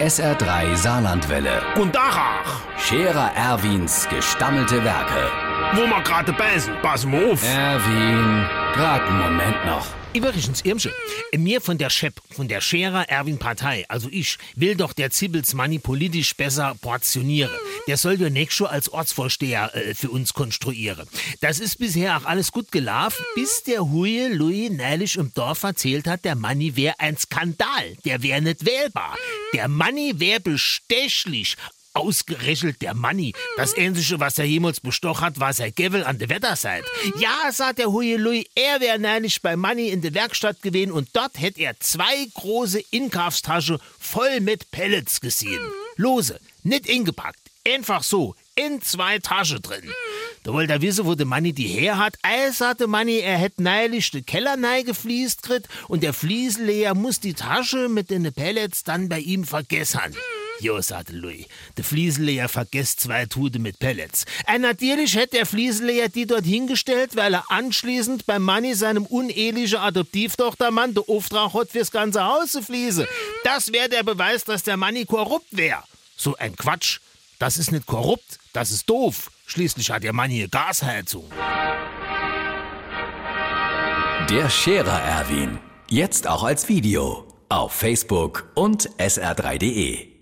SR3 Saarlandwelle. Und Dachach, Scherer Erwins gestammelte Werke. wo wir gerade beißen, pass mal auf. Erwin, grad einen Moment noch. Übrigens, Irmsche, mir von der Schepp, von der Scherer Erwin Partei, also ich, will doch der Zibbelsmanni politisch besser portionieren. Der soll ja nächstes Jahr als Ortsvorsteher äh, für uns konstruieren. Das ist bisher auch alles gut gelaufen, bis der Huye Louis neulich im Dorf erzählt hat, der Manni wäre ein Skandal, der wäre nicht wählbar. Der Manni wäre bestechlich, Ausgerechnet der Manni. Das Ähnliche, was er jemals bestochen hat, war sein Gevel an der Wetterseite. Ja, sagt der Huielui, er wäre nämlich bei Manni in der Werkstatt gewesen und dort hätte er zwei große Inkaufstaschen voll mit Pellets gesehen. Lose, nicht ingepackt, einfach so, in zwei Taschen drin. Da wollte er wissen, wo der Manni die her hat. Er sagte Manni, er hätte neulich den Keller neu und der Fliesenleger muss die Tasche mit den Pellets dann bei ihm vergessen. Jo, sagte Louis, der Fliesenleger vergesst zwei Tute mit Pellets. Äh, natürlich hätte der Fliesenleger die dort hingestellt, weil er anschließend bei Manni, seinem unehelichen Adoptivtochtermann, der Auftrag hat, fürs ganze Haus zu fließen. Das wäre der Beweis, dass der Manni korrupt wäre. So ein Quatsch. Das ist nicht korrupt, das ist doof. Schließlich hat der Manni eine Gasheizung. Der Scherer Erwin. Jetzt auch als Video. Auf Facebook und sr3.de.